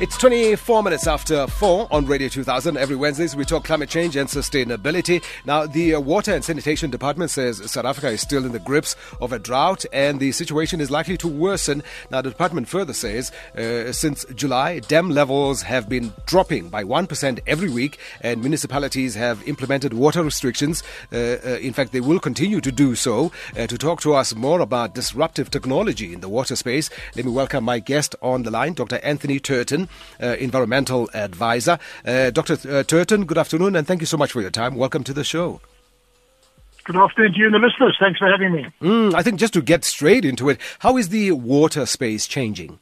It's 24 minutes after 4 on Radio 2000. Every Wednesdays we talk climate change and sustainability. Now, the uh, Water and Sanitation Department says South Africa is still in the grips of a drought and the situation is likely to worsen. Now, the department further says uh, since July, dam levels have been dropping by 1% every week and municipalities have implemented water restrictions. Uh, uh in fact, they will continue to do so. Uh, to talk to us more about disruptive technology in the water space, let me welcome my guest on the line, Dr. Anthony Turton environmental advisor. Uh, Dr. Uh, Turton, good afternoon, and thank you so much for your time. Welcome to the show. Good afternoon to you and the listeners. Thanks for having me. Mm, I think just to get straight into it, how is the water space changing?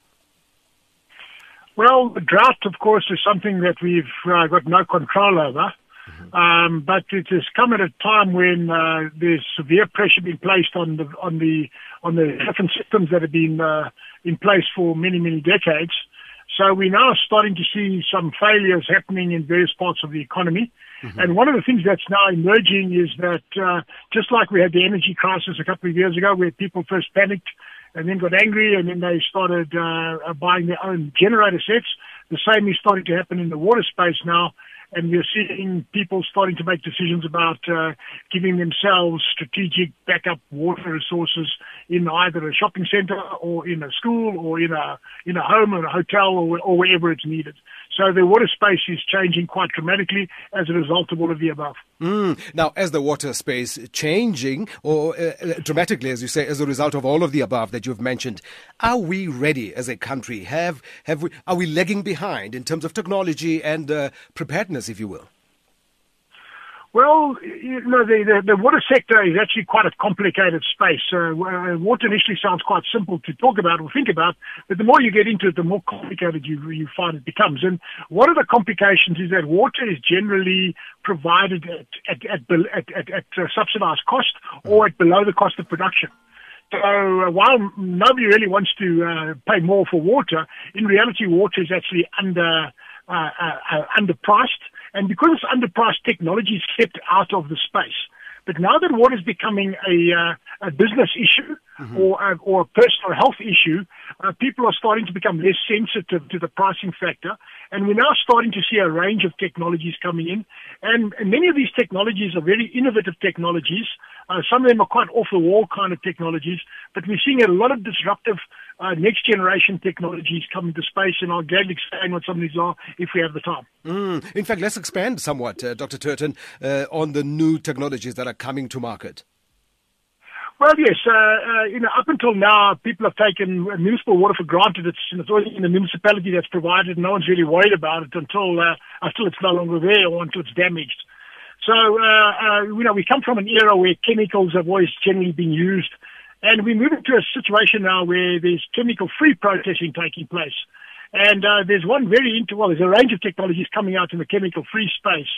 Well, the drought, of course, is something that we've uh, got no control over. Mm-hmm. Um, but it has come at a time when uh, there's severe pressure being placed on the on the on the different systems that have been uh, in place for many many decades. So we're now starting to see some failures happening in various parts of the economy. Mm-hmm. And one of the things that's now emerging is that uh, just like we had the energy crisis a couple of years ago where people first panicked and then got angry and then they started uh, buying their own generator sets, the same is starting to happen in the water space now and we're seeing people starting to make decisions about uh, giving themselves strategic backup water resources in either a shopping centre or in a school or in a in a home or a hotel or, or wherever it's needed. So the water space is changing quite dramatically as a result of all of the above. Mm. Now, as the water space changing, or uh, dramatically, as you say, as a result of all of the above that you've mentioned, are we ready as a country? Have have we? Are we lagging behind in terms of technology and uh, preparedness, if you will? Well, you know, the, the, the, water sector is actually quite a complicated space. Uh, water initially sounds quite simple to talk about or think about, but the more you get into it, the more complicated you, you find it becomes. And one of the complications is that water is generally provided at, at, at, at, at, at subsidized cost or at below the cost of production. So uh, while nobody really wants to uh, pay more for water, in reality, water is actually under uh, uh, uh underpriced and because it's underpriced, technology is kept out of the space. But now that water is becoming a, uh, a business issue mm-hmm. or, a, or a personal health issue, uh, people are starting to become less sensitive to the pricing factor. And we're now starting to see a range of technologies coming in. And, and many of these technologies are very innovative technologies. Uh, some of them are quite off the wall kind of technologies, but we're seeing a lot of disruptive uh, next generation technologies come into space, and I'll gladly explain what some of these are if we have the time. Mm. In fact, let's expand somewhat, uh, Dr. Turton, uh, on the new technologies that are coming to market. Well, yes. Uh, uh, you know, up until now, people have taken municipal water for granted. It's, it's only in the municipality that's provided. And no one's really worried about it until uh, until it's no longer there or until it's damaged. So, uh, uh, you know, we come from an era where chemicals have always generally been used and we're moving to a situation now where there's chemical-free processing taking place. And uh, there's one very, inter- well, there's a range of technologies coming out in the chemical-free space.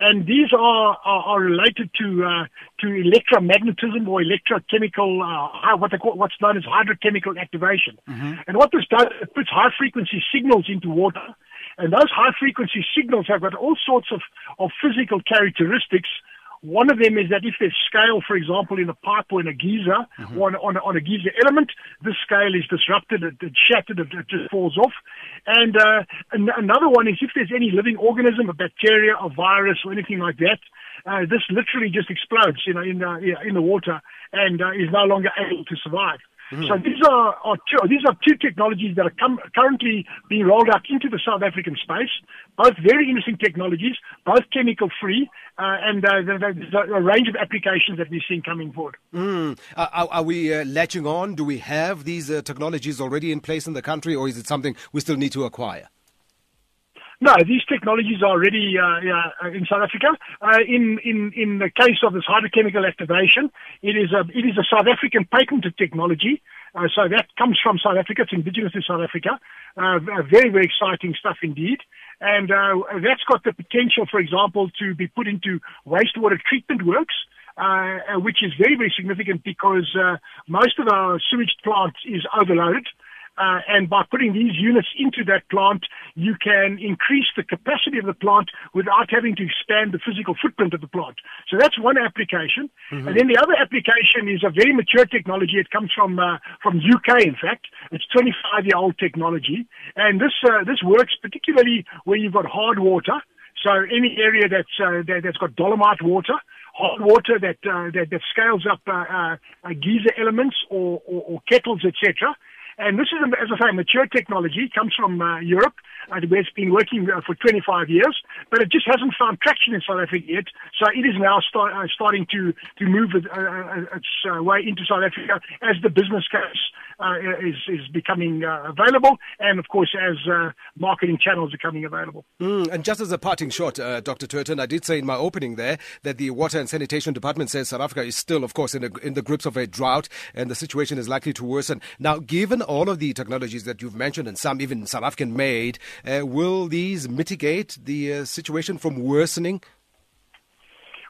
And these are, are, are related to, uh, to electromagnetism or electrochemical, uh, what they call, what's known as hydrochemical activation. Mm-hmm. And what this does, it puts high frequency signals into water. And those high frequency signals have got all sorts of, of physical characteristics one of them is that if there's scale, for example, in a pipe or in a geyser mm-hmm. or on, on, on, a geyser element, this scale is disrupted, it, it's shattered, it, it, just falls off. And uh, an- another one is if there's any living organism, a bacteria, a virus, or anything like that, uh, this literally just explodes, you know, in, uh, in the water and uh, is no longer able to survive. Mm. So these are, are two, these are two technologies that are com- currently being rolled out into the South African space. Both very interesting technologies, both chemical free, uh, and uh, there's a range of applications that we're seeing coming forward. Mm. Uh, are, are, we uh, latching on? Do we have these uh, technologies already in place in the country, or is it something we still need to acquire? No, these technologies are already uh, uh, in South Africa. Uh, in, in, in the case of this hydrochemical activation, it is a, it is a South African patented technology. Uh, so that comes from South Africa. It's indigenous to South Africa. Uh, very, very exciting stuff indeed. And uh, that's got the potential, for example, to be put into wastewater treatment works. Which is very, very significant because most of our sewage plant is overloaded Uh, and by putting these units into that plant, you can increase the capacity of the plant without having to expand the physical footprint of the plant. So that's one application. Mm-hmm. And then the other application is a very mature technology. It comes from uh, from UK, in fact. It's 25 year old technology, and this uh, this works particularly where you've got hard water. So any area that's uh, that, has got dolomite water, hot water that uh, that, that scales up uh, uh, geyser elements or, or, or kettles, etc. And this is, as I say, mature technology. Comes from uh, Europe, uh, where it's been working uh, for 25 years, but it just hasn't found traction in South Africa yet. So it is now start, uh, starting to, to move it, uh, uh, its way into South Africa as the business case is, is becoming available, and of course, as marketing channels are coming available. Mm, and just as a parting shot, Dr. Turton, I did say in my opening there that the Water and Sanitation Department says South Africa is still, of course, in, a, in the grips of a drought, and the situation is likely to worsen. Now, given all of the technologies that you've mentioned, and some even South African made, uh, will these mitigate the uh, situation from worsening?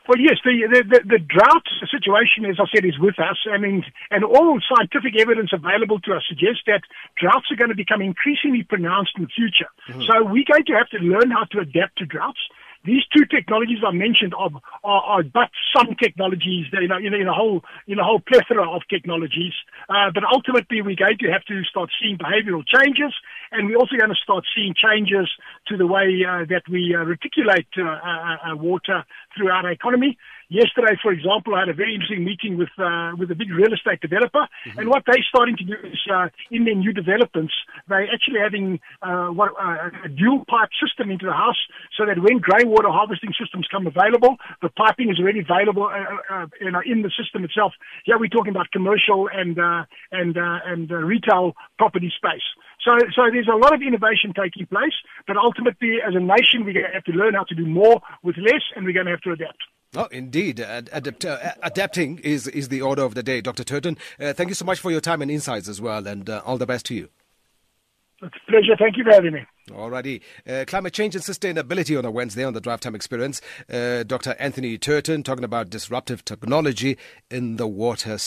Well, yes, the, the, the, the, drought situation, as I said, is with us. I mean, and all scientific evidence available to us suggests that droughts are going to become increasingly pronounced in the future. Mm-hmm. So we're going to have to learn how to adapt to droughts. These two technologies I mentioned are, are, are but some technologies, you know, in, in a whole in a whole plethora of technologies. Uh, but ultimately, we're going to have to start seeing behavioural changes, and we're also going to start seeing changes to the way uh, that we uh, reticulate uh, uh, uh, water throughout our economy. Yesterday, for example, I had a very interesting meeting with uh, with a big real estate developer, mm-hmm. and what they're starting to do is uh, in their new developments, they're actually having uh, what, uh, a dual pipe system into the house, so that when grey water harvesting systems come available, the piping is already available, uh, uh, you know, in the system itself. Yeah, we're talking about commercial and and and retail property space. So, so there's a lot of innovation taking place, but ultimately, as a nation, we're going to have to learn how to do more with less, and we're going to have to adapt. Oh, indeed. Adapt, uh, adapting is, is the order of the day. Dr. Turton, uh, thank you so much for your time and insights as well, and uh, all the best to you. It's a pleasure. Thank you for having me. Alrighty. Uh, climate change and sustainability on a Wednesday on the Drive Time Experience. Uh, Dr. Anthony Turton talking about disruptive technology in the water